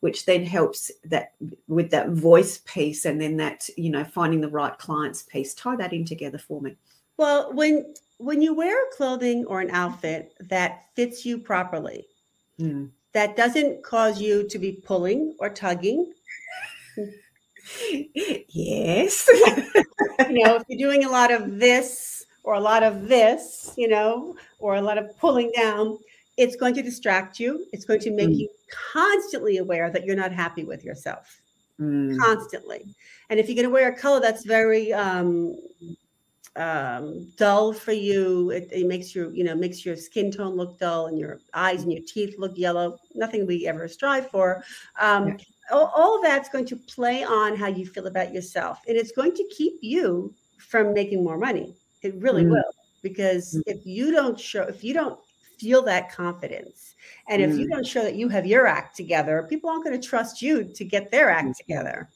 which then helps that with that voice piece and then that you know finding the right clients piece. Tie that in together for me. Well when when you wear clothing or an outfit that fits you properly mm. that doesn't cause you to be pulling or tugging? Yes. You know if you're doing a lot of this or a lot of this you know or a lot of pulling down it's going to distract you. It's going to make mm. you constantly aware that you're not happy with yourself. Mm. Constantly. And if you're going to wear a color that's very um, um, dull for you, it, it, makes your, you know, makes your skin tone look dull and your eyes and your teeth look yellow. Nothing we ever strive for. Um, yeah. all, all of that's going to play on how you feel about yourself. And it's going to keep you from making more money. It really mm. will. Because mm. if you don't show, if you don't feel that confidence. And if you mm. don't show that you have your act together, people aren't going to trust you to get their act mm. together.